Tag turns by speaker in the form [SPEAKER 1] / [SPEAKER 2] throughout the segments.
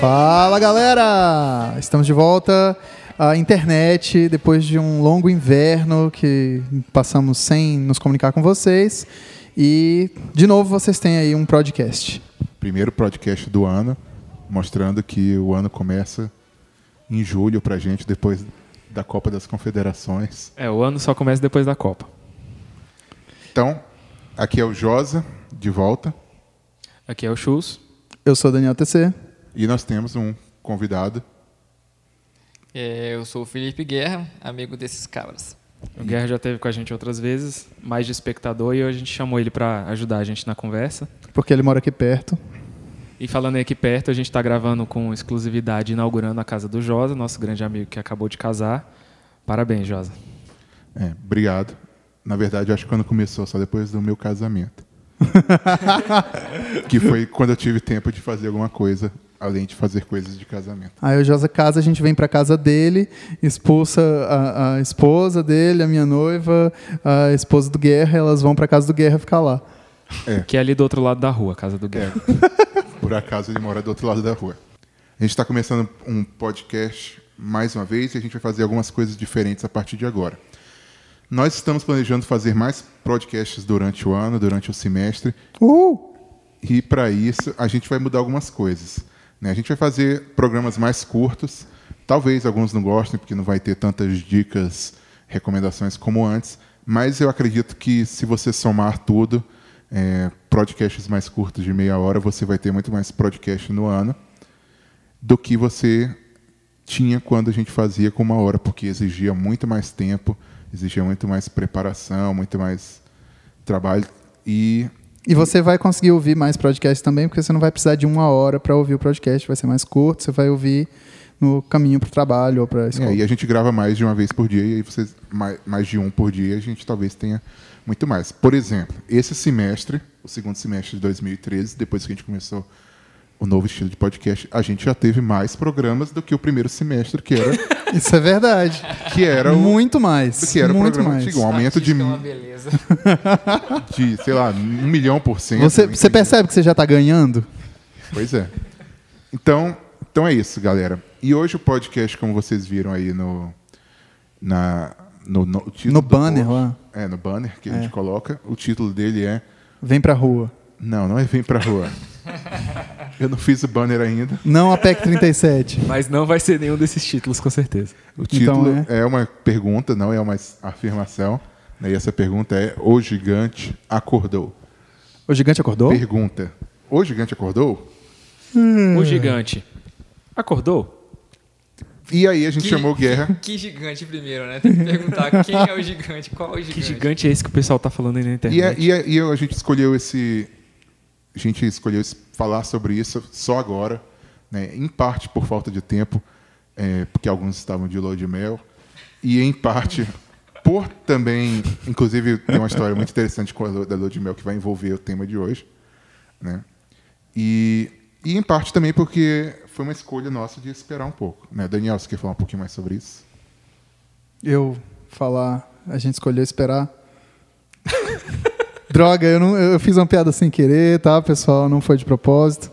[SPEAKER 1] Fala galera! Estamos de volta à internet depois de um longo inverno que passamos sem nos comunicar com vocês. E de novo vocês têm aí um podcast.
[SPEAKER 2] Primeiro podcast do ano, mostrando que o ano começa em julho pra gente, depois da Copa das Confederações.
[SPEAKER 3] É, o ano só começa depois da Copa.
[SPEAKER 2] Então, aqui é o Josa, de volta.
[SPEAKER 3] Aqui é o Chus.
[SPEAKER 1] Eu sou Daniel TC.
[SPEAKER 2] E nós temos um convidado.
[SPEAKER 4] É, eu sou o Felipe Guerra, amigo desses cabras.
[SPEAKER 3] O Guerra já esteve com a gente outras vezes, mais de espectador, e hoje a gente chamou ele para ajudar a gente na conversa.
[SPEAKER 1] Porque ele mora aqui perto.
[SPEAKER 3] E falando aqui perto, a gente está gravando com exclusividade, inaugurando a casa do Josa, nosso grande amigo que acabou de casar. Parabéns, Josa.
[SPEAKER 2] É, obrigado. Na verdade, eu acho que quando começou, só depois do meu casamento. que foi quando eu tive tempo de fazer alguma coisa além de fazer coisas de casamento.
[SPEAKER 1] Aí o Josa casa, a gente vem para casa dele, expulsa a, a, esposa dele, a minha noiva, a esposa do Guerra, elas vão para casa do Guerra ficar lá.
[SPEAKER 3] É. Que é ali do outro lado da rua, a casa do Guerra.
[SPEAKER 2] É. Por acaso ele mora do outro lado da rua. A gente está começando um podcast mais uma vez e a gente vai fazer algumas coisas diferentes a partir de agora. Nós estamos planejando fazer mais podcasts durante o ano, durante o semestre.
[SPEAKER 1] Uh!
[SPEAKER 2] E para isso a gente vai mudar algumas coisas. Né? A gente vai fazer programas mais curtos. Talvez alguns não gostem, porque não vai ter tantas dicas, recomendações como antes. Mas eu acredito que se você somar tudo, é, podcasts mais curtos de meia hora, você vai ter muito mais podcast no ano do que você tinha quando a gente fazia com uma hora, porque exigia muito mais tempo, exigia muito mais preparação, muito mais trabalho. E
[SPEAKER 1] e você vai conseguir ouvir mais podcasts também, porque você não vai precisar de uma hora para ouvir o podcast, vai ser mais curto, você vai ouvir no caminho para o trabalho ou para a escola.
[SPEAKER 2] É, e a gente grava mais de uma vez por dia, e aí vocês, mais, mais de um por dia, a gente talvez tenha muito mais. Por exemplo, esse semestre, o segundo semestre de 2013, depois que a gente começou o novo estilo de podcast, a gente já teve mais programas do que o primeiro semestre, que era.
[SPEAKER 1] Isso é verdade.
[SPEAKER 2] Que era
[SPEAKER 1] o, muito mais.
[SPEAKER 2] Do que era
[SPEAKER 1] muito
[SPEAKER 2] o programa
[SPEAKER 1] mais.
[SPEAKER 2] antigo. Um aumento de.
[SPEAKER 4] É uma beleza.
[SPEAKER 2] De, sei lá, um milhão por cento.
[SPEAKER 1] Você, você percebe que você já está ganhando?
[SPEAKER 2] Pois é. Então, então é isso, galera. E hoje o podcast, como vocês viram aí no. Na, no, no,
[SPEAKER 1] no banner
[SPEAKER 2] post,
[SPEAKER 1] lá.
[SPEAKER 2] É, no banner que é. a gente coloca. O título dele é.
[SPEAKER 1] Vem pra rua.
[SPEAKER 2] Não, não é Vem pra rua. Eu não fiz o banner ainda.
[SPEAKER 1] Não a PEC 37.
[SPEAKER 3] Mas não vai ser nenhum desses títulos, com certeza.
[SPEAKER 2] O título então, é... é uma pergunta, não é uma afirmação. E essa pergunta é: O gigante acordou?
[SPEAKER 1] O gigante acordou?
[SPEAKER 2] Pergunta: O gigante acordou?
[SPEAKER 3] Hum. O gigante acordou?
[SPEAKER 2] E aí a gente que, chamou Guerra.
[SPEAKER 4] Que gigante primeiro, né? Tem que perguntar quem é o gigante, qual é o gigante.
[SPEAKER 3] Que gigante é esse que o pessoal tá falando aí na internet?
[SPEAKER 2] E, a, e, a, e a gente escolheu esse. A gente escolheu falar sobre isso só agora, né? em parte por falta de tempo, é, porque alguns estavam de lua de mel, e em parte por também, inclusive, tem uma história muito interessante com a da lua mel que vai envolver o tema de hoje, né? E, e em parte também porque foi uma escolha nossa de esperar um pouco, né? Daniel, você quer falar um pouquinho mais sobre isso?
[SPEAKER 1] Eu falar, a gente escolheu esperar. Droga, eu, não, eu fiz uma piada sem querer, tá, pessoal? Não foi de propósito.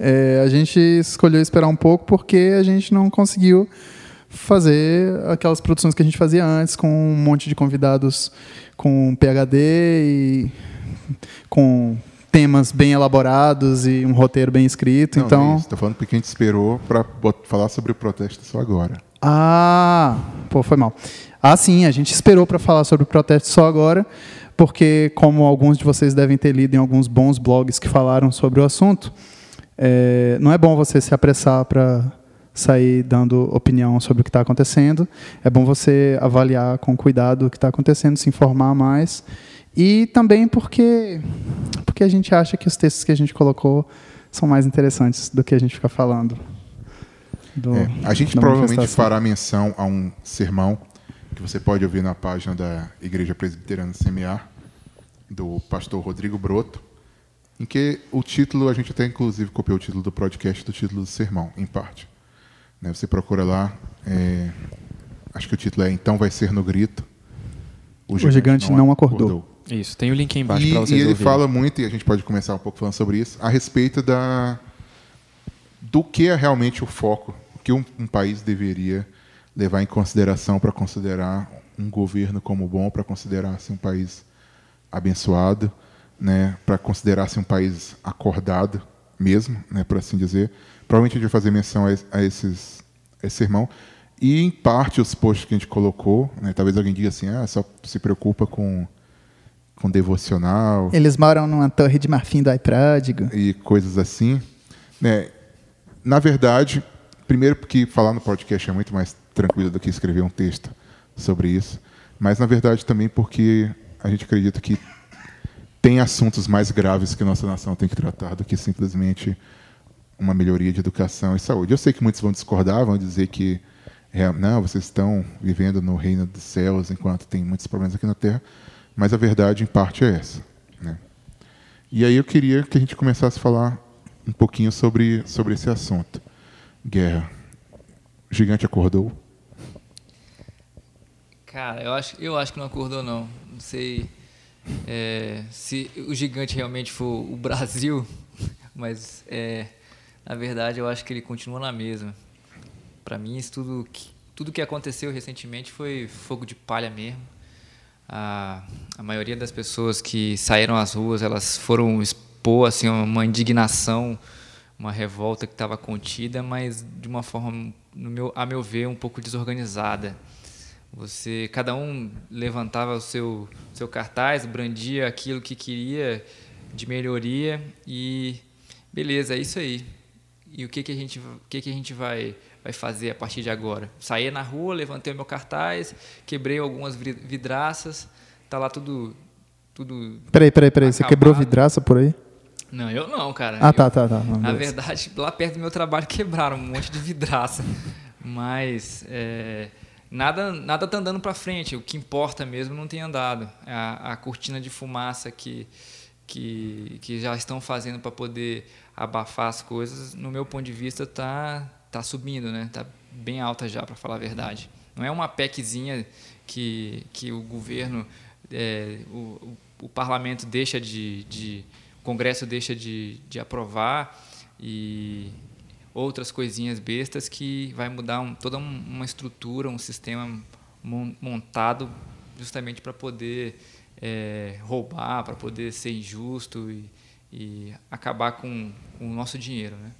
[SPEAKER 1] É, a gente escolheu esperar um pouco porque a gente não conseguiu fazer aquelas produções que a gente fazia antes, com um monte de convidados com PhD e com temas bem elaborados e um roteiro bem escrito.
[SPEAKER 2] Não,
[SPEAKER 1] então,
[SPEAKER 2] estou falando porque a gente esperou para falar sobre o protesto só agora.
[SPEAKER 1] Ah, pô, foi mal. Ah, sim, a gente esperou para falar sobre o protesto só agora, porque, como alguns de vocês devem ter lido em alguns bons blogs que falaram sobre o assunto, é, não é bom você se apressar para sair dando opinião sobre o que está acontecendo. É bom você avaliar com cuidado o que está acontecendo, se informar mais. E também porque, porque a gente acha que os textos que a gente colocou são mais interessantes do que a gente ficar falando. do-
[SPEAKER 2] É, a gente provavelmente fará menção a um sermão que você pode ouvir na página da Igreja Presbiteriana Semear, do pastor Rodrigo Broto, em que o título, a gente até inclusive copiou o título do podcast do título do sermão, em parte. Né, Você procura lá, é, acho que o título é Então Vai Ser no Grito.
[SPEAKER 1] O gigante não acordou.
[SPEAKER 3] Isso, tem o link aí embaixo
[SPEAKER 2] E,
[SPEAKER 3] para
[SPEAKER 2] e
[SPEAKER 3] vocês
[SPEAKER 2] ele
[SPEAKER 3] ouvirem.
[SPEAKER 2] fala muito, e a gente pode começar um pouco falando sobre isso, a respeito da do que é realmente o foco, o que um, um país deveria levar em consideração para considerar um governo como bom, para considerar-se um país abençoado, né, para considerar-se um país acordado mesmo, né, por assim dizer. Provavelmente a gente vai fazer menção a, es- a esses a esse sermão. E, em parte, os posts que a gente colocou, né, talvez alguém diga assim, ah, só se preocupa com com devocional
[SPEAKER 1] Eles moram numa torre de marfim do iPródigo.
[SPEAKER 2] e coisas assim. Né? Na verdade, primeiro porque falar no podcast é muito mais tranquilo do que escrever um texto sobre isso, mas na verdade também porque a gente acredita que tem assuntos mais graves que nossa nação tem que tratar do que simplesmente uma melhoria de educação e saúde. Eu sei que muitos vão discordar, vão dizer que é, não, vocês estão vivendo no reino dos céus enquanto tem muitos problemas aqui na Terra, mas a verdade em parte é essa. Né? E aí eu queria que a gente começasse a falar um pouquinho sobre, sobre esse assunto. Guerra. O gigante acordou.
[SPEAKER 4] Cara, eu acho, eu acho que não acordou, não. Não sei é, se o gigante realmente for o Brasil, mas é, na verdade eu acho que ele continua na mesma. Para mim, isso tudo que, tudo que aconteceu recentemente foi fogo de palha mesmo. A, a maioria das pessoas que saíram às ruas, elas foram expor assim, uma indignação, uma revolta que estava contida, mas de uma forma, no meu, a meu ver, um pouco desorganizada. Você, cada um levantava o seu, seu cartaz, brandia aquilo que queria de melhoria e beleza, é isso aí. E o que que a gente, o que que a gente vai, vai fazer a partir de agora? Saí na rua, levantei o meu cartaz, quebrei algumas vi- vidraças, tá lá tudo, tudo.
[SPEAKER 1] Peraí, peraí, peraí. Você
[SPEAKER 4] Acabado.
[SPEAKER 1] quebrou vidraça por aí?
[SPEAKER 4] Não, eu não, cara.
[SPEAKER 1] Ah,
[SPEAKER 4] Eu-
[SPEAKER 1] tá, tá, tá. Não,
[SPEAKER 4] na verdade, lá perto do meu trabalho quebraram um monte de vidraça. Mas é, nada, nada tá andando para frente. O que importa mesmo não tem andado. A, a cortina de fumaça que, que, que já estão fazendo para poder abafar as coisas, no meu ponto de vista, tá, tá subindo, né? Tá bem alta já, para falar a verdade. Não é uma PECzinha que, que o governo, é, o, o, o parlamento deixa de, de o Congresso deixa de, de aprovar e outras coisinhas bestas que vai mudar um, toda um- uma estrutura, um sistema mon- montado justamente para poder é, roubar, para poder ser injusto e, e acabar com, com o nosso dinheiro, né?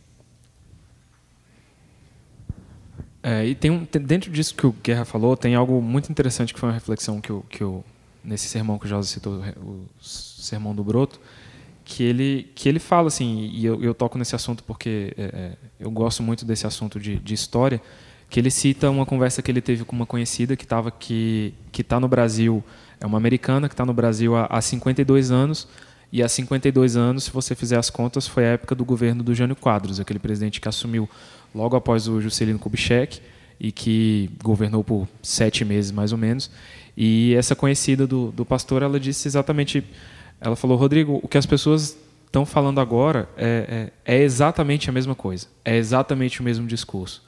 [SPEAKER 3] É, e tem um, dentro disso que o Guerra falou, tem algo muito interessante que foi uma reflexão que eu, que eu nesse sermão que o José citou, o sermão do Broto, que ele que ele fala assim, e eu, eu toco nesse assunto porque é, é, eu gosto muito desse assunto de, de história, que ele cita uma conversa que ele teve com uma conhecida que estava que que está no Brasil, é uma americana que está no Brasil há, há 52 anos. E há 52 anos, se você fizer as contas, foi a época do governo do Jânio Quadros, aquele presidente que assumiu logo após o Juscelino Kubitschek e que governou por sete meses mais ou menos. E essa conhecida do, do pastor, ela disse exatamente, ela falou, Rodrigo, o que as pessoas estão falando agora é, é, é exatamente a mesma coisa, é exatamente o mesmo discurso.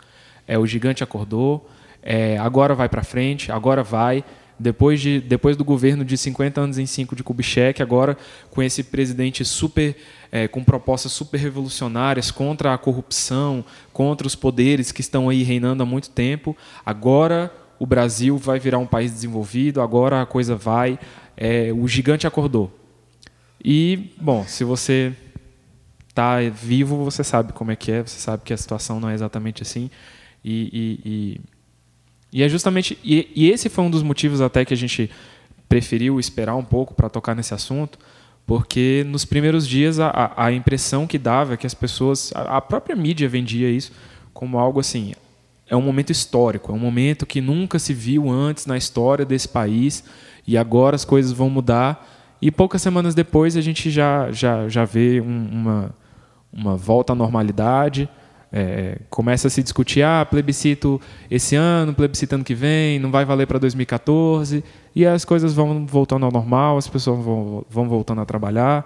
[SPEAKER 3] É o gigante acordou, é, agora vai para frente, agora vai. Depois, de, depois do governo de 50 anos em 5 de Kubitschek, agora com esse presidente super é, com propostas super revolucionárias contra a corrupção, contra os poderes que estão aí reinando há muito tempo, agora o Brasil vai virar um país desenvolvido, agora a coisa vai. É, o gigante acordou. E, bom, se você está vivo, você sabe como é que é, você sabe que a situação não é exatamente assim. E, e, e, e é justamente. E, e esse foi um dos motivos até que a gente preferiu esperar um pouco para tocar nesse assunto, porque nos primeiros dias a, a impressão que dava é que as pessoas. A, a própria mídia vendia isso como algo assim. É um momento histórico, é um momento que nunca se viu antes na história desse país e agora as coisas vão mudar e poucas semanas depois a gente já, já, já vê um, uma, uma volta à normalidade. É, começa a se discutir, ah, plebiscito esse ano, plebiscito ano que vem, não vai valer para 2014, e as coisas vão voltando ao normal, as pessoas vão, vão voltando a trabalhar,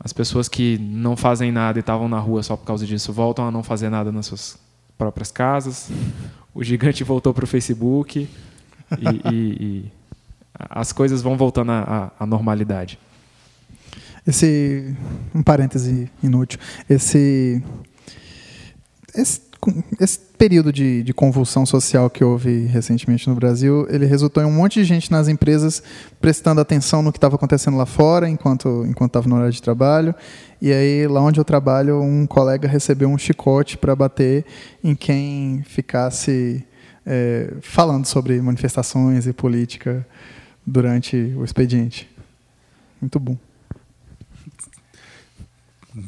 [SPEAKER 3] as pessoas que não fazem nada e estavam na rua só por causa disso voltam a não fazer nada nas suas próprias casas, o gigante voltou para o Facebook, e, e, e, as coisas vão voltando à, normalidade.
[SPEAKER 1] Esse, um parêntese inútil, esse esse, esse período de, de, convulsão social que houve recentemente no Brasil, ele resultou em um monte de gente nas empresas prestando atenção no que estava acontecendo lá fora, enquanto enquanto estava no horário de trabalho. E aí, lá onde eu trabalho, um colega recebeu um chicote para bater em quem ficasse é, falando sobre manifestações e política durante o expediente. Muito bom.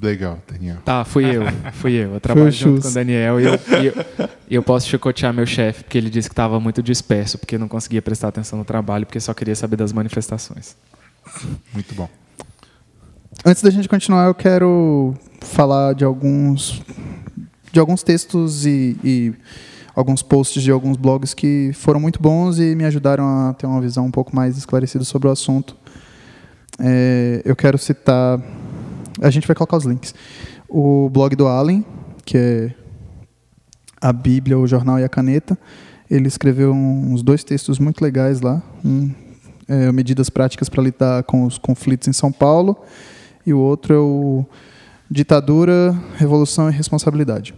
[SPEAKER 2] Legal, Daniel.
[SPEAKER 3] Tá, fui eu. Fui eu. Eu trabalho junto com o Daniel e eu, e eu, eu, posso chicotear meu chefe porque ele disse que estava muito disperso, porque não conseguia prestar atenção no trabalho, porque só queria saber das manifestações.
[SPEAKER 2] Muito bom.
[SPEAKER 1] Antes da gente continuar, eu quero falar de alguns de alguns textos e, e alguns posts de alguns blogs que foram muito bons e me ajudaram a ter uma visão um pouco mais esclarecida sobre o assunto. É, eu quero citar a gente vai colocar os links. O blog do Allen, que é a Bíblia, o Jornal e a Caneta, ele escreveu uns dois textos muito legais lá. Um é Medidas Práticas para Lidar com os Conflitos em São Paulo, e o outro é o Ditadura, Revolução e Responsabilidade.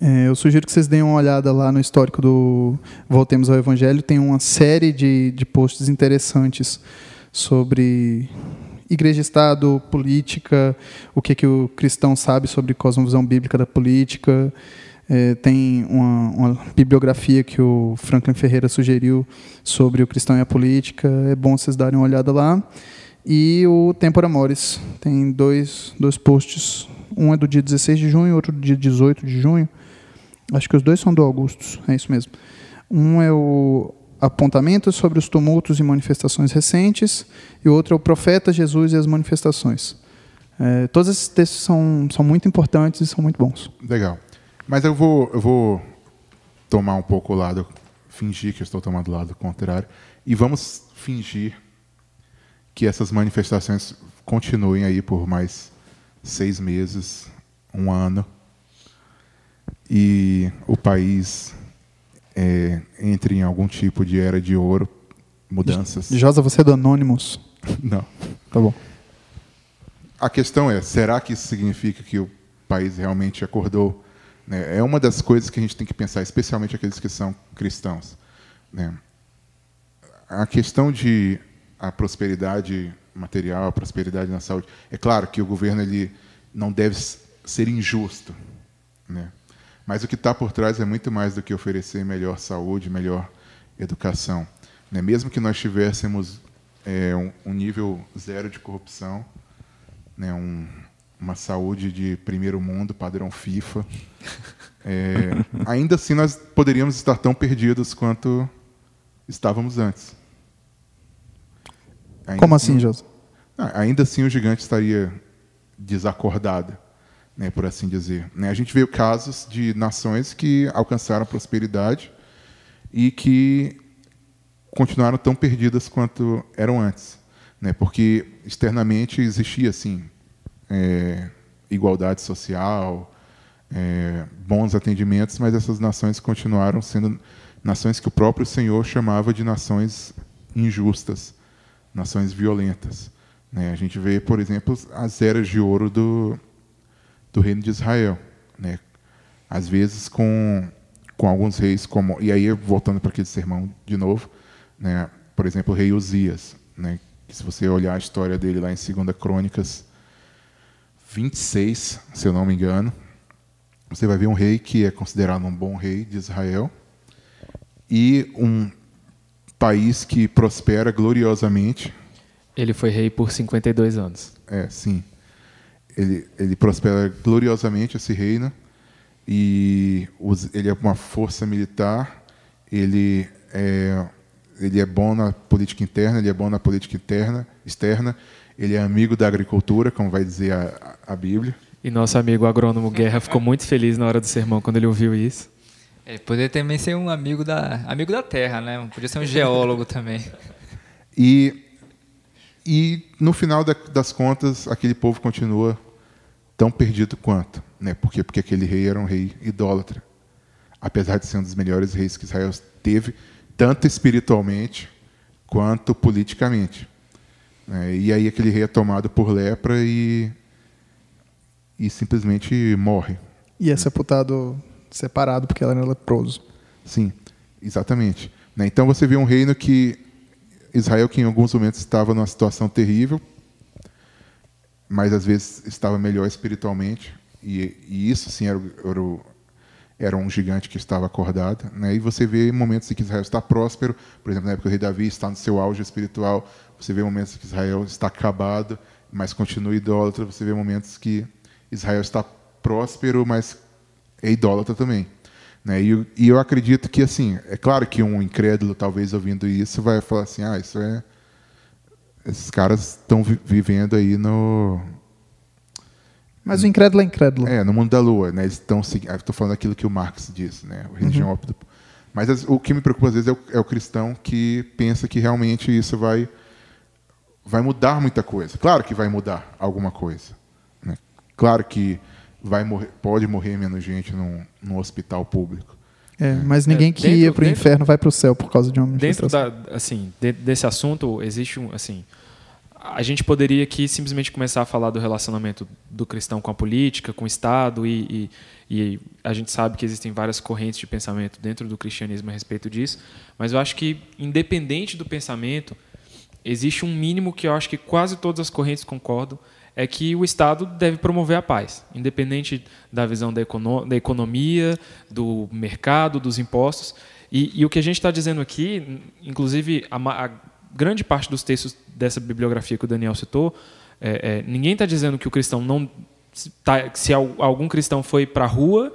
[SPEAKER 1] É, eu sugiro que vocês deem uma olhada lá no histórico do Voltemos ao Evangelho. Tem uma série de, de posts interessantes sobre igreja Estado, política, o que, que o cristão sabe sobre cosmovisão bíblica da política. É, tem uma, uma, bibliografia que o Franklin Ferreira sugeriu sobre o cristão e a política. É bom vocês darem uma olhada lá. E o Tempora Mores. Tem dois, dois posts. Um é do dia 16 de junho, outro do dia 18 de junho. Acho que os dois são do Augustus, é isso mesmo. Um é o apontamentos sobre os tumultos e manifestações recentes, e o outro é o profeta Jesus e as manifestações. É, todos esses textos são, são muito importantes e são muito bons.
[SPEAKER 2] Legal. Mas eu vou, eu vou tomar um pouco o lado, fingir que estou tomando o lado contrário, e vamos fingir que essas manifestações continuem aí por mais seis meses, um ano, e o país é, entre em algum tipo de era de ouro, mudanças.
[SPEAKER 1] Josa, você é do Anonymous?
[SPEAKER 2] Não.
[SPEAKER 1] Tá bom.
[SPEAKER 2] A questão é, será que isso significa que o país realmente acordou? Né? É uma das coisas que a gente tem que pensar, especialmente aqueles que são cristãos. Né? A questão de a prosperidade material, prosperidade na saúde, é claro que o governo ele não deve ser injusto, né? Mas o que está por trás é muito mais do que oferecer melhor saúde, melhor educação. Né? Mesmo que nós tivéssemos é, um, um, nível zero de corrupção, né? um, uma saúde de primeiro mundo, padrão FIFA, é, ainda assim nós poderíamos estar tão perdidos quanto estávamos antes.
[SPEAKER 1] Ainda Como assim, José?
[SPEAKER 2] Ainda assim o gigante estaria desacordado né, por assim dizer. Né? A gente vê casos de nações que alcançaram prosperidade e que continuaram tão perdidas quanto eram antes, né? porque externamente existia assim é, igualdade social, é, bons atendimentos, mas essas nações continuaram sendo nações que o próprio Senhor chamava de nações injustas, nações violentas. Né? A gente vê, por exemplo, as eras de ouro do, do reino de Israel, né? Às vezes com com alguns reis como e aí voltando para aquele sermão de novo, né? Por exemplo, o rei Uzias, né? Que se você olhar a história dele lá em 2 Crônicas 26, se eu não me engano, você vai ver um rei que é considerado um bom rei de Israel e um país que prospera gloriosamente.
[SPEAKER 3] Ele foi rei por 52 anos.
[SPEAKER 2] É, sim ele, ele prospera gloriosamente esse reino e ele é uma força militar, ele é ele é bom na política interna, ele é bom na política interna, externa, ele é amigo da agricultura, como vai dizer a, a Bíblia.
[SPEAKER 3] E nosso amigo agrônomo Guerra ficou muito feliz na hora do sermão quando ele ouviu isso.
[SPEAKER 4] É, poderia também ser um amigo da, amigo da terra, né? Podia ser um geólogo também.
[SPEAKER 2] E, e no final da, das contas, aquele povo continua tão perdido quanto. Né? Por quê? Porque aquele rei era um rei idólatra. Apesar de ser um dos melhores reis que Israel teve, tanto espiritualmente quanto politicamente. É, e aí aquele rei é tomado por lepra e, e simplesmente morre.
[SPEAKER 1] E é sepultado separado porque ela era leproso.
[SPEAKER 2] Sim, exatamente. Né? Então você vê um reino que Israel que em alguns momentos estava numa situação terrível, mas às vezes estava melhor espiritualmente e, e isso sim era, era, era, um gigante que estava acordado. Né? E você vê momentos em que Israel está próspero, por exemplo, na época que o rei Davi está no seu auge espiritual, você vê momentos em que Israel está acabado, mas continua idólatra, você vê momentos que Israel está próspero, mas é idólatra também. Né? E, e, eu acredito que, assim, é claro que um incrédulo, talvez ouvindo isso, vai falar assim: ah, isso é. Esses caras estão vi vivendo aí no.
[SPEAKER 1] Mas o incrédulo é incrédulo.
[SPEAKER 2] É, no mundo da lua, né? Eles estão seguindo. Estou falando aquilo que o Marx disse, né? A religião uhum. Mas as, o que me preocupa às vezes é o, é o, cristão que pensa que realmente isso vai vai mudar muita coisa. Claro que vai mudar alguma coisa. Né? Claro que vai morrer, pode morrer menos gente num, num hospital público.
[SPEAKER 1] É, mas ninguém é, que dentro, ia para o inferno vai para o céu por causa de uma
[SPEAKER 3] Dentro da, assim, desse assunto existe um, assim, a gente poderia aqui simplesmente começar a falar do relacionamento do cristão com a política, com o Estado e, e, e a gente sabe que existem várias correntes de pensamento dentro do cristianismo a respeito disso, mas eu acho que independente do pensamento existe um mínimo que eu acho que quase todas as correntes concordam é que o Estado deve promover a paz, independente da visão da, econo da economia, do mercado, dos impostos. E, e o que a gente está dizendo aqui, inclusive a, a, grande parte dos textos dessa bibliografia que o Daniel citou, é, é, ninguém está dizendo que o cristão não. Tá, se algum cristão foi para a rua,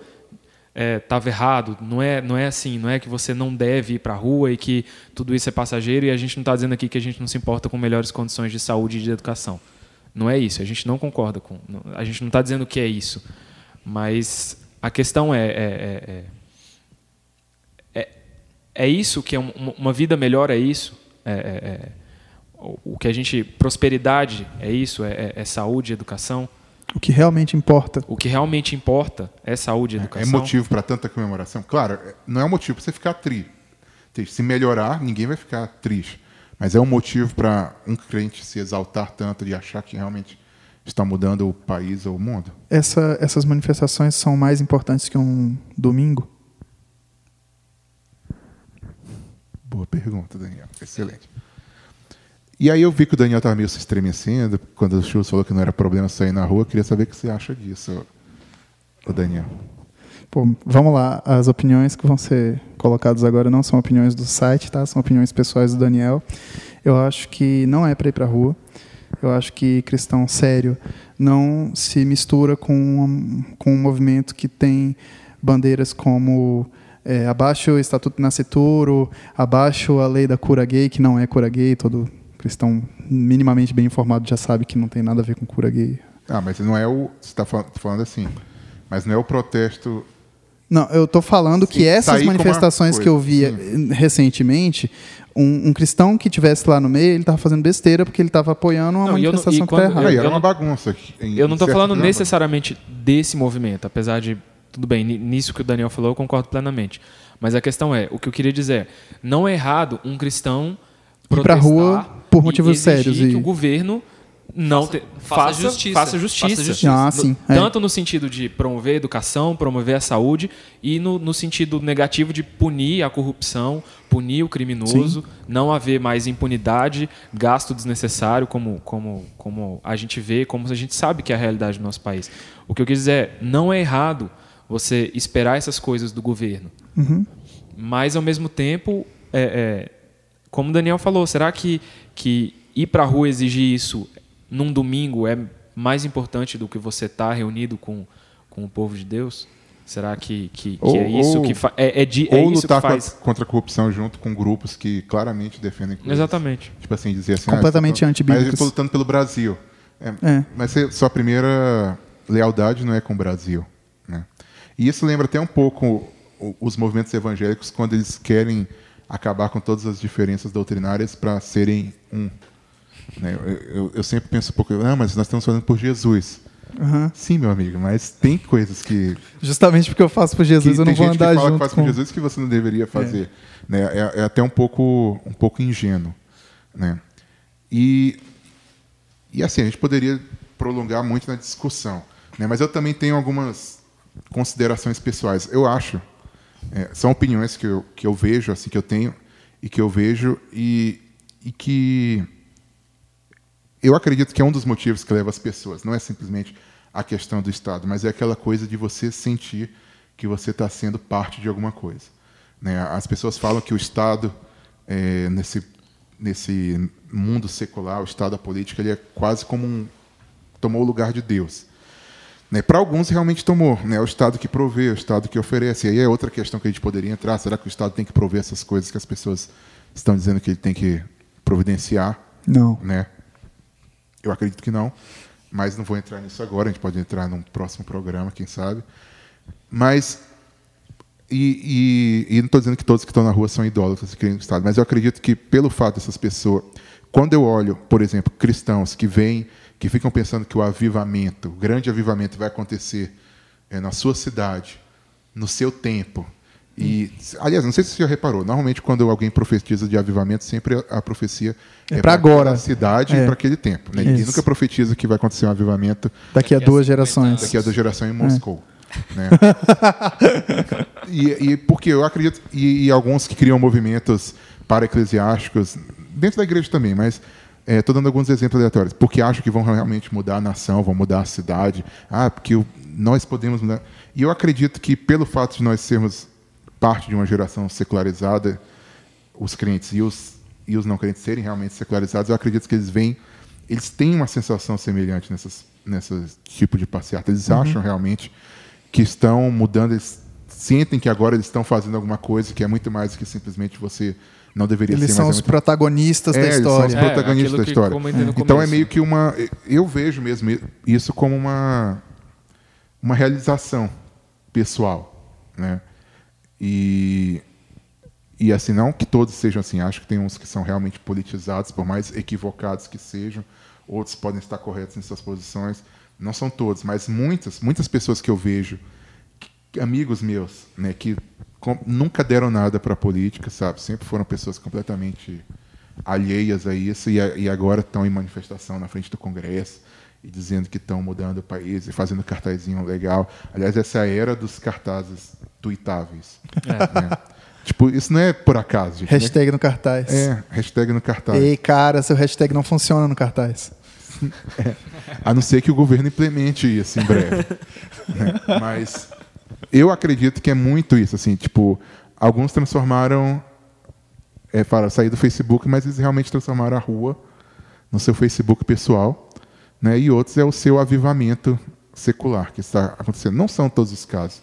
[SPEAKER 3] estava é, errado. Não é, não é assim. Não é que você não deve ir para a rua e que tudo isso é passageiro. E a gente não está dizendo aqui que a gente não se importa com melhores condições de saúde e de educação. Não é isso. A gente não concorda com. A gente não está dizendo que é isso. Mas a questão é, é, é, é, é isso que é uma vida melhor é isso. É, o que a gente prosperidade é isso. É, é, saúde, educação.
[SPEAKER 1] O que realmente importa.
[SPEAKER 3] O que realmente importa é saúde e educação.
[SPEAKER 2] É motivo para tanta comemoração? Claro, não é um motivo para você ficar triste. Se melhorar, ninguém vai ficar triste. Mas é um motivo para um crente se exaltar tanto de achar que realmente está mudando o país ou o mundo?
[SPEAKER 1] Essa, essas manifestações são mais importantes que um domingo?
[SPEAKER 2] Boa pergunta, Daniel. Excelente. E aí eu vi que o Daniel estava meio se estremecendo quando o Chus falou que não era problema sair na rua. Eu queria saber o que você acha disso, o Daniel.
[SPEAKER 1] Pô, vamos lá, as opiniões que vão ser colocadas agora não são opiniões do site, tá? São opiniões pessoais do Daniel. Eu acho que não é para ir para rua. Eu acho que cristão sério não se mistura com um, com um movimento que tem bandeiras como é, abaixo o Estatuto Nascituro, abaixo a lei da cura gay, que não é cura gay, todo cristão minimamente bem informado já sabe que não tem nada a ver com cura gay.
[SPEAKER 2] Ah, mas não é o. Você está falando assim. Mas não é o protesto
[SPEAKER 1] não, eu estou falando Sim, que essas manifestações que eu vi recentemente, um, um, cristão que tivesse lá no meio, ele estava fazendo besteira porque ele estava apoiando uma não, manifestação não, que está errada.
[SPEAKER 2] Era uma bagunça.
[SPEAKER 3] Em, eu não estou falando necessariamente desse movimento, apesar de tudo bem, nisso que o Daniel falou, eu concordo plenamente. Mas a questão é, o que eu queria dizer, não é errado um cristão
[SPEAKER 1] ir para a rua por motivos sérios
[SPEAKER 3] e que o governo não faça, te, faça, faça, justiça. Faça justiça. Faça justiça.
[SPEAKER 1] Ah, sim,
[SPEAKER 3] é. Tanto no sentido de promover a educação, promover a saúde, e no, no sentido negativo de punir a corrupção, punir o criminoso, sim. não haver mais impunidade, gasto desnecessário, como, como, como a gente vê, como a gente sabe que é a realidade do nosso país. O que eu quis dizer é, não é errado você esperar essas coisas do governo.
[SPEAKER 1] Uhum.
[SPEAKER 3] Mas, ao mesmo tempo, é, é, como o Daniel falou, será que, que ir para a rua exigir isso num domingo é mais importante do que você estar tá reunido com, com o povo de Deus? Será que, que, que
[SPEAKER 2] Ou-
[SPEAKER 3] é isso
[SPEAKER 2] ou-
[SPEAKER 3] que fa é, é, de, é
[SPEAKER 2] Ou
[SPEAKER 3] isso
[SPEAKER 2] lutar
[SPEAKER 3] que faz?
[SPEAKER 2] contra- a corrupção junto com grupos que claramente defendem coisas.
[SPEAKER 3] Exatamente.
[SPEAKER 2] Tipo assim, dizer assim...
[SPEAKER 1] Completamente
[SPEAKER 2] ah, eu tô-
[SPEAKER 1] antibíblicos.
[SPEAKER 2] Mas eu estou lutando pelo Brasil. É,
[SPEAKER 1] É.
[SPEAKER 2] Mas você- sua primeira lealdade não é com o Brasil. Né? E isso lembra até um pouco os movimentos evangélicos quando eles querem acabar com todas as diferenças doutrinárias para serem um. Né? Eu, eu- eu sempre penso um pouco, ah, mas nós estamos falando por Jesus.
[SPEAKER 1] Aham.
[SPEAKER 2] Sim, meu amigo, mas tem coisas que
[SPEAKER 1] Justamente porque eu faço por Jesus, eu não
[SPEAKER 2] tem
[SPEAKER 1] vou
[SPEAKER 2] gente
[SPEAKER 1] andar
[SPEAKER 2] que fala
[SPEAKER 1] junto
[SPEAKER 2] que faz
[SPEAKER 1] com...
[SPEAKER 2] com Jesus que você não deveria fazer. Né? É, é até um pouco, um pouco ingênuo. Né? E, e assim, a gente poderia prolongar muito na discussão. Né? Mas eu também tenho algumas considerações pessoais. Eu acho, é, são opiniões que eu, que eu vejo, assim, que eu tenho, e que eu vejo, e, e que eu acredito que é um dos motivos que leva as pessoas. Não é simplesmente a questão do Estado, mas é aquela coisa de você sentir que você está sendo parte de alguma coisa. Né? As pessoas falam que o Estado, é, nesse, nesse mundo secular, o Estado, a política, ele é quase como um. tomou o lugar de Deus. Né? Para alguns, realmente tomou. Né? É o Estado que provê, é o Estado que oferece. E aí é outra questão que a gente poderia entrar: será que o Estado tem que prover essas coisas que as pessoas estão dizendo que ele tem que providenciar?
[SPEAKER 1] Não.
[SPEAKER 2] né? Eu acredito que não, mas não vou entrar nisso agora. A gente pode entrar num próximo programa, quem sabe. Mas e, e- e não estou dizendo que todos que estão na rua são idólatras e Estado, mas eu acredito que pelo fato dessas pessoas, quando eu olho, por exemplo, cristãos que vêm, que ficam pensando que o avivamento, o grande avivamento vai acontecer eh, na sua cidade, no seu tempo. E, aliás, não sei se você já reparou, normalmente quando alguém profetiza de avivamento, sempre a, a profecia
[SPEAKER 1] É pra
[SPEAKER 2] pra
[SPEAKER 1] agora.
[SPEAKER 2] aquela cidade
[SPEAKER 1] É.
[SPEAKER 2] e para aquele tempo. Né? Ninguém
[SPEAKER 1] Isso.
[SPEAKER 2] nunca profetiza que vai acontecer um avivamento
[SPEAKER 1] Daqui a
[SPEAKER 4] a
[SPEAKER 1] duas
[SPEAKER 4] 50
[SPEAKER 1] gerações.
[SPEAKER 2] daqui a da geração em Moscou. Né? e, e porque eu acredito, e, e alguns que criam movimentos para-eclesiásticos, dentro da igreja também, mas estou dando alguns exemplos aleatórios, porque acham que vão realmente mudar a nação, vão mudar a cidade, ah, porque o- nós podemos mudar. E eu acredito que pelo fato de nós sermos parte de uma geração secularizada, os crentes e os, e os não crentes serem realmente secularizados, eu acredito que eles vêm, eles têm uma sensação semelhante nessas, nessas tipo de passeata. Eles acham realmente que estão mudando, eles sentem que agora eles estão fazendo alguma coisa que é muito mais do que simplesmente você não deveria
[SPEAKER 1] Eles
[SPEAKER 2] ser,
[SPEAKER 1] são
[SPEAKER 2] é muito
[SPEAKER 1] protagonistas da
[SPEAKER 2] é, eles são os
[SPEAKER 1] história.
[SPEAKER 3] É,
[SPEAKER 2] protagonistas da
[SPEAKER 3] que
[SPEAKER 2] história. Então é meio que uma. Eu vejo mesmo isso como uma, uma realização pessoal. Né? E, e assim, não que todos sejam assim, acho que tem uns que são realmente politizados, por mais equivocados que sejam, outros podem estar corretos em suas posições. Não são todos, mas muitas, muitas pessoas que eu vejo, que- amigos meus, né, que com- nunca deram nada para a política, sabe? Sempre foram pessoas completamente alheias a isso e, a- e agora estão em manifestação na frente do Congresso e dizendo que estão mudando o país e fazendo cartazinho legal. Aliás, essa é era dos cartazes tuitáveis. né? Tipo, isso não é por acaso, gente. né?
[SPEAKER 1] Hashtag no cartaz.
[SPEAKER 2] É, hashtag no cartaz.
[SPEAKER 1] Ei, cara, seu hashtag não funciona no cartaz.
[SPEAKER 2] A não ser que o governo implemente isso em breve. né? Mas eu acredito que é muito isso, assim, tipo, alguns transformaram, é, para sair do Facebook, mas eles realmente transformaram a rua no seu Facebook pessoal, né? E outros é o seu avivamento secular que está acontecendo. Não são todos os casos,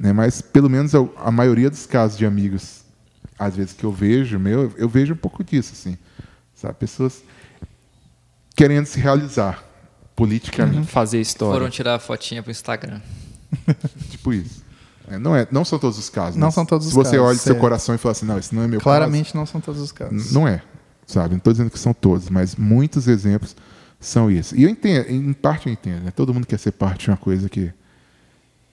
[SPEAKER 2] né? Mas pelo menos a, a maioria dos casos de amigos, às vezes que eu vejo, meu, eu vejo um pouco disso, assim, sabe? Pessoas querendo se realizar politicamente.
[SPEAKER 3] Fazer história.
[SPEAKER 4] Foram tirar a fotinha pro Instagram.
[SPEAKER 2] Tipo isso. É, não, é, não são todos os casos.
[SPEAKER 1] Não
[SPEAKER 2] né?
[SPEAKER 1] são todos
[SPEAKER 2] Se
[SPEAKER 1] os
[SPEAKER 2] você
[SPEAKER 1] casos,
[SPEAKER 2] olha seu
[SPEAKER 1] certo.
[SPEAKER 2] coração e fala assim, não, esse não é meu
[SPEAKER 1] Claramente não são todos os
[SPEAKER 2] caso.
[SPEAKER 1] casos.
[SPEAKER 2] Não é, sabe? Não estou dizendo que são todos, mas muitos exemplos são isso. E eu entendo, em parte eu entendo. Né? Todo mundo quer ser parte de uma coisa que,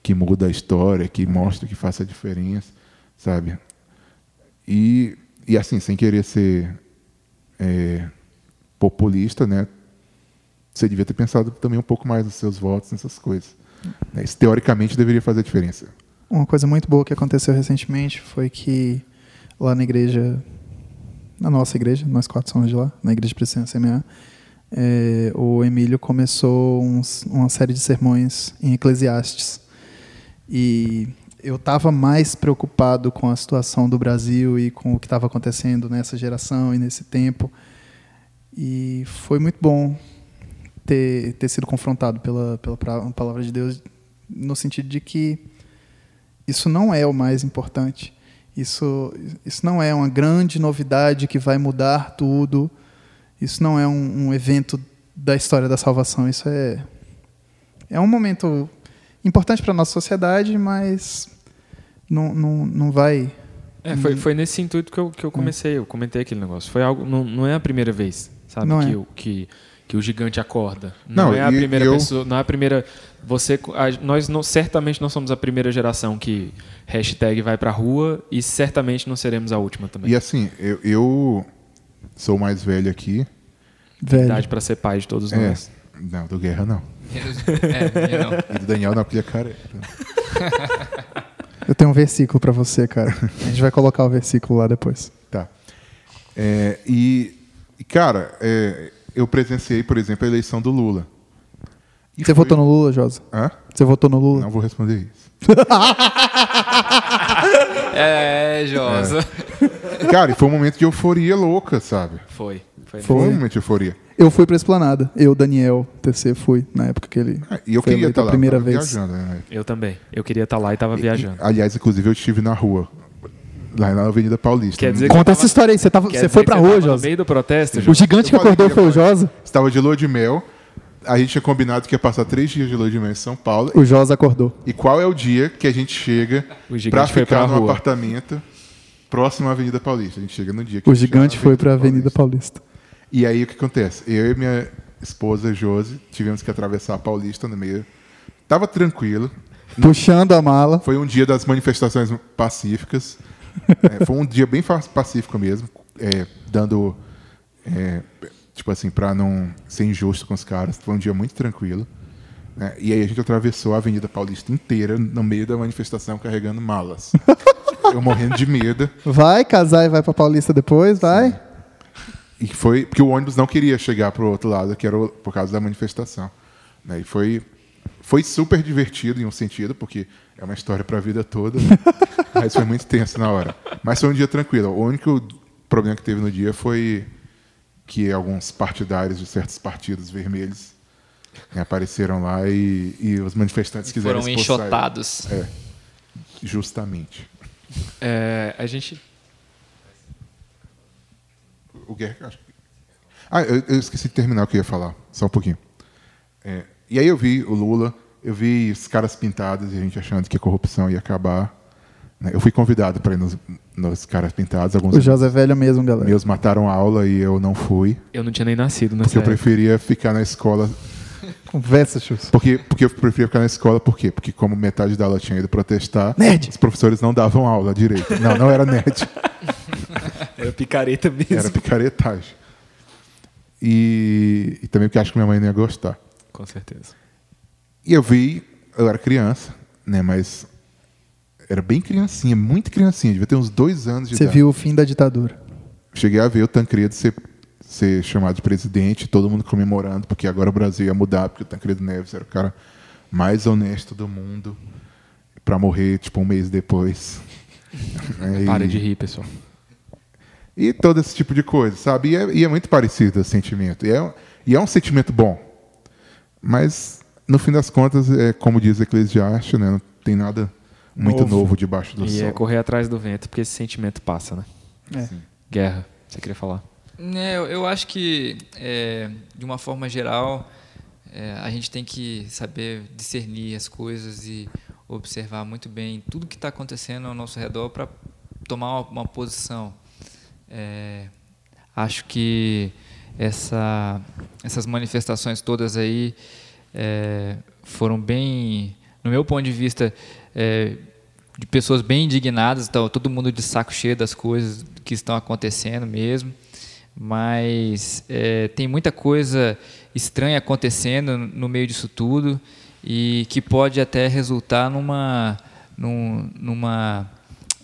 [SPEAKER 2] que muda a história, que mostra, que faça a diferença, sabe? E, e assim, sem querer ser é, populista, né? Você devia ter pensado também um pouco mais nos seus votos, nessas coisas. né? Isso, teoricamente, deveria fazer a diferença.
[SPEAKER 1] Uma coisa muito boa que aconteceu recentemente foi que lá na igreja, na nossa igreja, nós quatro somos de lá, na igreja Presença CMA, é, o Emílio começou uns- uma série de sermões em Eclesiastes. E eu estava mais preocupado com a situação do Brasil e com o que estava acontecendo nessa geração e nesse tempo. E foi muito bom ter, ter sido confrontado pela, pela palavra de Deus, no sentido de que isso não é o mais importante. Isso, isso não é uma grande novidade que vai mudar tudo. Isso não é um, um evento da história da salvação. Isso é, é um momento importante para a nossa sociedade, mas não, não, não vai.
[SPEAKER 3] É, foi, foi nesse intuito que eu, que eu comecei, eu comentei aquele negócio. Foi algo, não, não é a primeira vez, sabe,
[SPEAKER 1] Não
[SPEAKER 3] que,
[SPEAKER 1] é.
[SPEAKER 3] o, que, que o gigante acorda. Não,
[SPEAKER 2] Não,
[SPEAKER 3] é a primeira
[SPEAKER 2] eu-
[SPEAKER 3] pessoa, não é a primeira. Você, a- nós não, certamente não somos a primeira geração que hashtag vai pra rua e certamente não seremos a última também.
[SPEAKER 2] E assim, eu, eu sou o mais velho aqui.
[SPEAKER 1] Velho.
[SPEAKER 3] Idade pra ser pai de todos
[SPEAKER 2] É,
[SPEAKER 3] nós.
[SPEAKER 2] não, do Guerra não.
[SPEAKER 4] Menos- É, não.
[SPEAKER 2] E do Daniel não, porque ele é careca.
[SPEAKER 1] Eu tenho um versículo para você, cara. A gente vai colocar o versículo lá depois.
[SPEAKER 2] Tá. É, e, e, cara, é, eu presenciei, por exemplo, a eleição do Lula. E
[SPEAKER 1] Você
[SPEAKER 2] foi-
[SPEAKER 1] votou no Lula, Josa?
[SPEAKER 2] Hã?
[SPEAKER 1] Você votou no Lula?
[SPEAKER 2] Não vou responder isso.
[SPEAKER 4] É, Josa.
[SPEAKER 2] Cara, e foi um momento de euforia louca, sabe?
[SPEAKER 3] Foi. Foi.
[SPEAKER 1] Foi.
[SPEAKER 2] Foi um momento de euforia.
[SPEAKER 1] Eu fui pra Esplanada. Eu, Daniel, TC, fui na época que ele
[SPEAKER 2] Ah, E eu
[SPEAKER 1] foi
[SPEAKER 2] queria estar
[SPEAKER 1] a
[SPEAKER 2] lá.
[SPEAKER 1] primeira
[SPEAKER 2] eu tava
[SPEAKER 1] vez.
[SPEAKER 2] Viajando, né?
[SPEAKER 3] Eu também. Eu queria estar lá e tava viajando.
[SPEAKER 2] Aliás, inclusive, eu estive na rua. Lá na Avenida Paulista.
[SPEAKER 3] Quer dizer que-
[SPEAKER 1] Conta essa história aí. Você, tava,
[SPEAKER 3] Quer
[SPEAKER 1] você
[SPEAKER 3] dizer
[SPEAKER 1] foi
[SPEAKER 3] que
[SPEAKER 1] pra
[SPEAKER 3] você
[SPEAKER 1] rua,
[SPEAKER 3] tava No
[SPEAKER 1] Josa?
[SPEAKER 3] meio do protesto,
[SPEAKER 1] O
[SPEAKER 3] Josa?
[SPEAKER 1] gigante que
[SPEAKER 2] Eu falei
[SPEAKER 1] acordou
[SPEAKER 2] que
[SPEAKER 1] foi o Josa?
[SPEAKER 2] Estava de lua de mel. A gente tinha combinado que ia passar três dias de lua de mel em São Paulo.
[SPEAKER 1] O Josa acordou.
[SPEAKER 2] E qual é o dia que a gente chega
[SPEAKER 3] O gigante
[SPEAKER 2] pra ficar
[SPEAKER 3] pra
[SPEAKER 2] no
[SPEAKER 3] rua.
[SPEAKER 2] apartamento próximo à Avenida Paulista? A gente chega no dia que
[SPEAKER 1] O
[SPEAKER 2] a gente
[SPEAKER 1] gigante foi pra Avenida Paulista.
[SPEAKER 2] E aí o que acontece? Eu e minha esposa Josi tivemos que atravessar a Paulista no meio. Tava tranquilo.
[SPEAKER 1] Puxando a mala.
[SPEAKER 2] Foi um dia das manifestações pacíficas. É, foi um dia bem pacífico mesmo, é, dando é, tipo assim para não ser injusto com os caras. Foi um dia muito tranquilo. né? E aí a gente atravessou a Avenida Paulista inteira no meio da manifestação carregando malas. Eu morrendo de medo.
[SPEAKER 1] Vai casar e vai pra Paulista depois, vai.
[SPEAKER 2] E foi porque o ônibus não queria chegar para o outro lado, que era por causa da manifestação. né? E foi, foi super divertido em um sentido, porque é uma história para a vida toda, né? mas foi muito tenso na hora. Mas foi um dia tranquilo. O único problema que teve no dia foi que alguns partidários de certos partidos vermelhos né, apareceram lá e, e os manifestantes quiseram
[SPEAKER 4] Foram enxotados.
[SPEAKER 2] É, justamente.
[SPEAKER 3] É, a gente.
[SPEAKER 2] O Guerra, acho que... Ah, eu, eu esqueci de terminar o que eu ia falar, só um pouquinho. É, e aí eu vi o Lula, eu vi os caras pintados e a gente achando que a corrupção ia acabar. né? Eu fui convidado para ir nos, nos caras pintados. Alguns
[SPEAKER 1] O Josa é velho mesmo, galera.
[SPEAKER 2] meus mataram a aula e eu não fui,
[SPEAKER 3] Eu não tinha nem nascido nessa
[SPEAKER 2] porque eu
[SPEAKER 3] época.
[SPEAKER 2] preferia ficar na escola.
[SPEAKER 1] Conversa, Chus.
[SPEAKER 2] Porque, porque eu preferia ficar na escola, por quê? Porque como metade da aula tinha ido protestar,
[SPEAKER 1] Nerd.
[SPEAKER 2] os professores não davam aula direito. Não, não era nerd.
[SPEAKER 3] Era picareta mesmo.
[SPEAKER 2] Era picaretagem. E, e também porque acho que minha mãe não ia gostar.
[SPEAKER 3] Com certeza.
[SPEAKER 2] E eu vi, eu era criança, né? Mas era bem criancinha, muito criancinha, devia ter uns dois anos de
[SPEAKER 1] Você
[SPEAKER 2] idade.
[SPEAKER 1] viu o fim da ditadura.
[SPEAKER 2] Cheguei a ver o Tancredo ser, ser chamado de presidente, todo mundo comemorando, porque agora o Brasil ia mudar, porque o Tancredo Neves era o cara mais honesto do mundo, para morrer tipo um mês depois.
[SPEAKER 3] Pare
[SPEAKER 2] e-
[SPEAKER 3] de rir, pessoal.
[SPEAKER 2] E todo esse tipo de coisa, sabe? E é, e é muito parecido esse sentimento. E é, e é um sentimento bom. Mas, no fim das contas, é como diz Eclesiastes, né? não tem nada muito
[SPEAKER 1] Novo.
[SPEAKER 2] novo, debaixo do
[SPEAKER 3] E
[SPEAKER 2] sol.
[SPEAKER 3] é correr atrás do vento, porque esse sentimento passa, né?
[SPEAKER 1] É.
[SPEAKER 3] Guerra, você queria falar?
[SPEAKER 4] É, eu, eu acho que, é, de uma forma geral, é, a gente tem que saber discernir as coisas e observar muito bem tudo que está acontecendo ao nosso redor para tomar uma, uma posição. É, acho que essa, essas manifestações todas aí é, foram bem, no meu ponto de vista, é, de pessoas bem indignadas, então, todo mundo de saco cheio das coisas que estão acontecendo mesmo, mas é, tem muita coisa estranha acontecendo no meio disso tudo e que pode até resultar numa, num- numa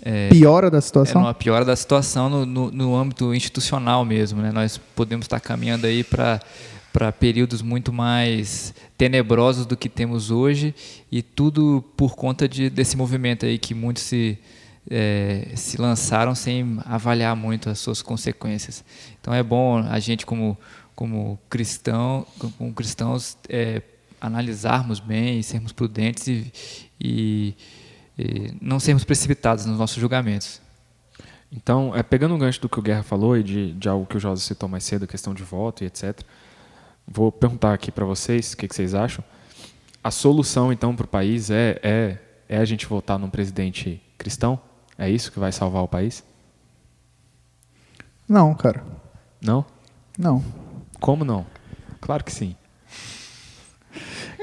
[SPEAKER 4] é,
[SPEAKER 1] Piora da
[SPEAKER 4] é,
[SPEAKER 1] situação?
[SPEAKER 4] numa piora da situação no, no, no âmbito institucional mesmo. Né? Nós podemos estar caminhando aí para para períodos muito mais tenebrosos do que temos hoje e tudo por conta de, desse movimento aí que muitos se, é, se lançaram sem avaliar muito as suas consequências. Então é bom a gente como como cristão como cristãos é, analisarmos bem, sermos prudentes e, e e não sermos precipitados nos nossos julgamentos.
[SPEAKER 3] Então, é, pegando um gancho do que o Guerra falou e de, de algo que o José citou mais cedo, questão de voto e etc., vou perguntar aqui para vocês o que, que, vocês acham. A solução, então, para o país é, é, é a gente votar num presidente cristão? É isso que vai salvar o país?
[SPEAKER 1] Não, cara.
[SPEAKER 3] Não?
[SPEAKER 1] Não.
[SPEAKER 3] Como não? Claro que sim.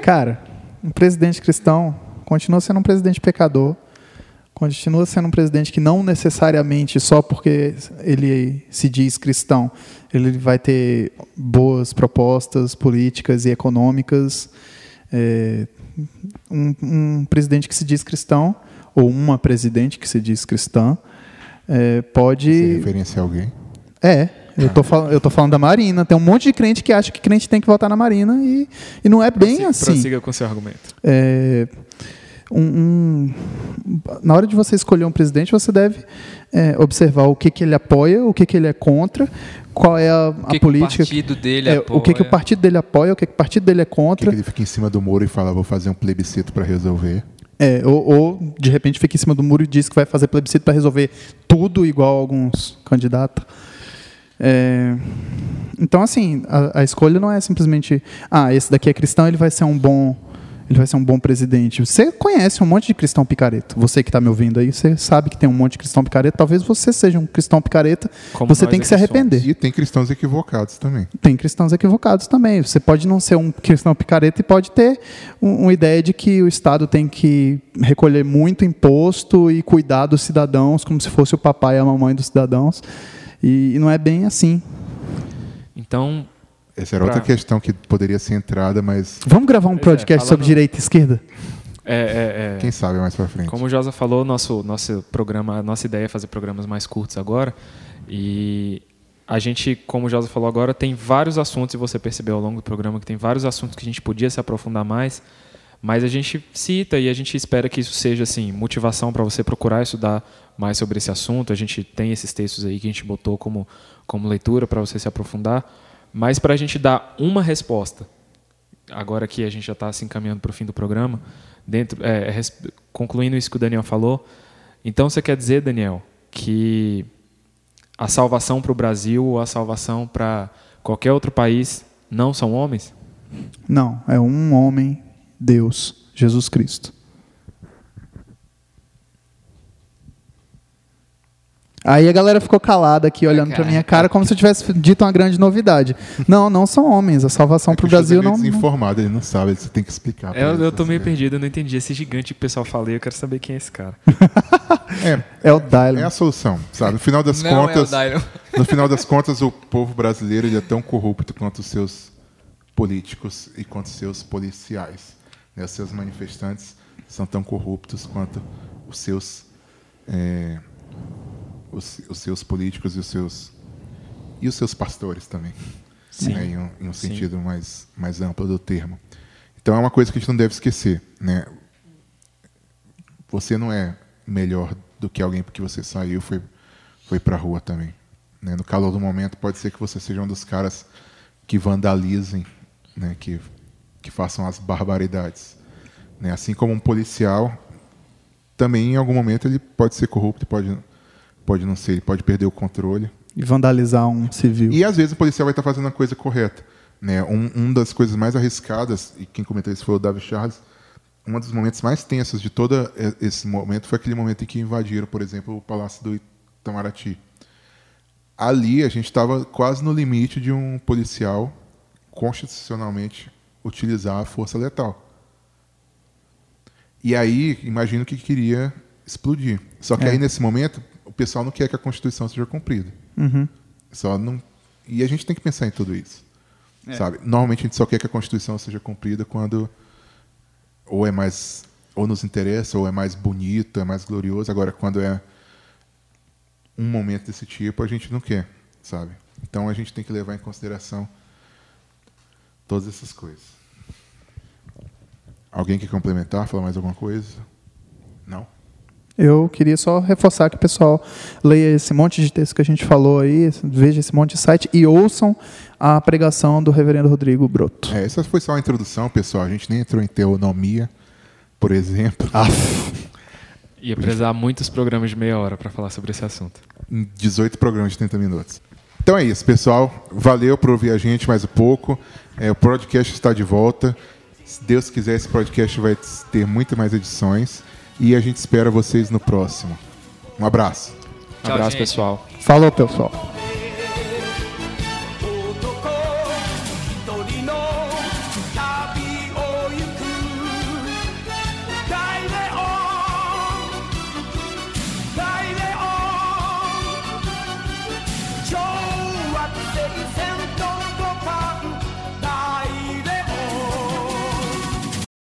[SPEAKER 1] Cara, um presidente cristão continua sendo um presidente pecador, continua sendo um presidente que não necessariamente só porque ele se diz cristão, ele vai ter boas propostas políticas e econômicas. É, um, um, presidente que se diz cristão ou uma presidente que se diz cristã é, pode. Você
[SPEAKER 2] referencia alguém?
[SPEAKER 1] É, eu tô, falando, eu tô falando da Marina. Tem um monte de crente que acha que crente tem que votar na Marina e, e não é bem prossiga, assim.
[SPEAKER 3] Prossiga com seu argumento.
[SPEAKER 1] É, um, um, na hora de você escolher um presidente, você deve é, observar o que, que ele apoia, o que, que ele é contra, qual é a,
[SPEAKER 4] a
[SPEAKER 1] política.
[SPEAKER 4] o partido dele
[SPEAKER 1] é,
[SPEAKER 4] apoia.
[SPEAKER 1] O que, que o partido dele apoia, o que, que o partido dele é contra.
[SPEAKER 2] Que, que ele fica em cima do muro e fala, vou fazer um plebiscito para resolver.
[SPEAKER 1] É, ou, ou, de repente fica em cima do muro e diz que vai fazer plebiscito para resolver tudo igual alguns candidatos. É, então, assim, a, a, escolha não é simplesmente, ah, esse daqui é cristão, ele vai ser um bom, ele vai ser um bom presidente. Você conhece um monte de cristão picareta. Você que está me ouvindo aí, você sabe que tem um monte de cristão picareta. Talvez você seja um cristão picareta. Como você tem que se arrepender. Somos.
[SPEAKER 2] E tem cristãos equivocados também.
[SPEAKER 1] Tem cristãos equivocados também. Você pode não ser um cristão picareta e pode ter um, uma ideia de que o Estado tem que recolher muito imposto e cuidar dos cidadãos como se fosse o papai e a mamãe dos cidadãos. E, e não é bem assim.
[SPEAKER 3] Então.
[SPEAKER 2] Essa era pra... outra questão que poderia ser entrada, mas.
[SPEAKER 1] Vamos gravar um é, podcast é, sobre direita e esquerda?
[SPEAKER 3] É, é,
[SPEAKER 2] é, Quem sabe mais para frente.
[SPEAKER 3] Como o Josa falou, nosso, nosso programa, nossa ideia é fazer programas mais curtos agora. E a gente, como o Josa falou agora, tem vários assuntos, e você percebeu ao longo do programa que tem vários assuntos que a gente podia se aprofundar mais. Mas a gente cita e a gente espera que isso seja assim motivação para você procurar estudar mais sobre esse assunto. A gente tem esses textos aí que a gente botou como, como leitura para você se aprofundar. Mas para a gente dar uma resposta, agora que a gente já está se encaminhando para o fim do programa, dentro, é, é concluindo isso que o Daniel falou, então você quer dizer, Daniel, que a salvação para o Brasil ou a salvação para qualquer outro país não são homens?
[SPEAKER 1] Não, é um homem Deus, Jesus Cristo. Aí a galera ficou calada aqui, olhando para minha cara, como se eu tivesse dito uma grande novidade. Não, não são homens. A salvação é para o Brasil não.
[SPEAKER 2] Ele é desinformado, ele não sabe, você tem que explicar.
[SPEAKER 3] É, eu, eu tô meio perdido, eu não entendi. Esse gigante que o pessoal falei, eu quero saber quem é esse cara.
[SPEAKER 2] é,
[SPEAKER 1] é o Dylan.
[SPEAKER 2] É a solução, sabe? No final das
[SPEAKER 4] não
[SPEAKER 2] contas.
[SPEAKER 4] É o
[SPEAKER 2] no final das contas, o povo brasileiro ele é tão corrupto quanto os seus políticos e quanto os seus policiais. Né? Os seus manifestantes são tão corruptos quanto os seus, é, os, os, seus políticos e os seus, e os seus pastores também. Né? Em, um, em um sentido mais, mais amplo do termo. Então é uma coisa que a gente não deve esquecer. Né? Você não é melhor do que alguém porque você saiu foi, foi para a rua também. Né? No calor do momento, pode ser que você seja um dos caras que vandalizem, né? que que façam as barbaridades. Né? Assim como um policial, também em algum momento ele pode ser corrupto, pode, pode não ser, ele pode perder o controle.
[SPEAKER 1] E vandalizar um civil.
[SPEAKER 2] E às vezes o policial vai estar fazendo a coisa correta. Né? Um, um das coisas mais arriscadas, e quem comentou isso foi o David Charles, um dos momentos mais tensos de todo esse momento foi aquele momento em que invadiram, por exemplo, o Palácio do Itamaraty. Ali a gente estava quase no limite de um policial constitucionalmente utilizar a força letal. E aí, imagino que queria explodir. Só que é. aí, nesse momento, o pessoal não quer que a Constituição seja cumprida.
[SPEAKER 1] Uhum.
[SPEAKER 2] Só não... E a gente tem que pensar em tudo isso. É. Sabe? Normalmente a gente só quer que a Constituição seja cumprida quando ou é mais ou nos interessa, ou é mais bonito, é mais glorioso. Agora, quando é um momento desse tipo, a gente não quer, sabe? Então a gente tem que levar em consideração Todas essas coisas. Alguém quer complementar, falar mais alguma coisa? Não?
[SPEAKER 1] Eu queria só reforçar que o pessoal leia esse monte de texto que a gente falou aí, veja esse monte de site e ouçam a pregação do reverendo Rodrigo Broto.
[SPEAKER 2] É, essa foi só a introdução, pessoal. A gente nem entrou em teonomia, por exemplo. Ah.
[SPEAKER 3] Ia precisar muitos programas de meia hora para falar sobre esse assunto.
[SPEAKER 2] 18 programas de 30 minutos. Então é isso, pessoal. Valeu por ouvir a gente mais um pouco. É, o podcast está de volta. Se Deus quiser, esse podcast vai ter muito mais edições. E a gente espera vocês no próximo. Um abraço.
[SPEAKER 3] Um abraço, pessoal.
[SPEAKER 1] Falou, pessoal.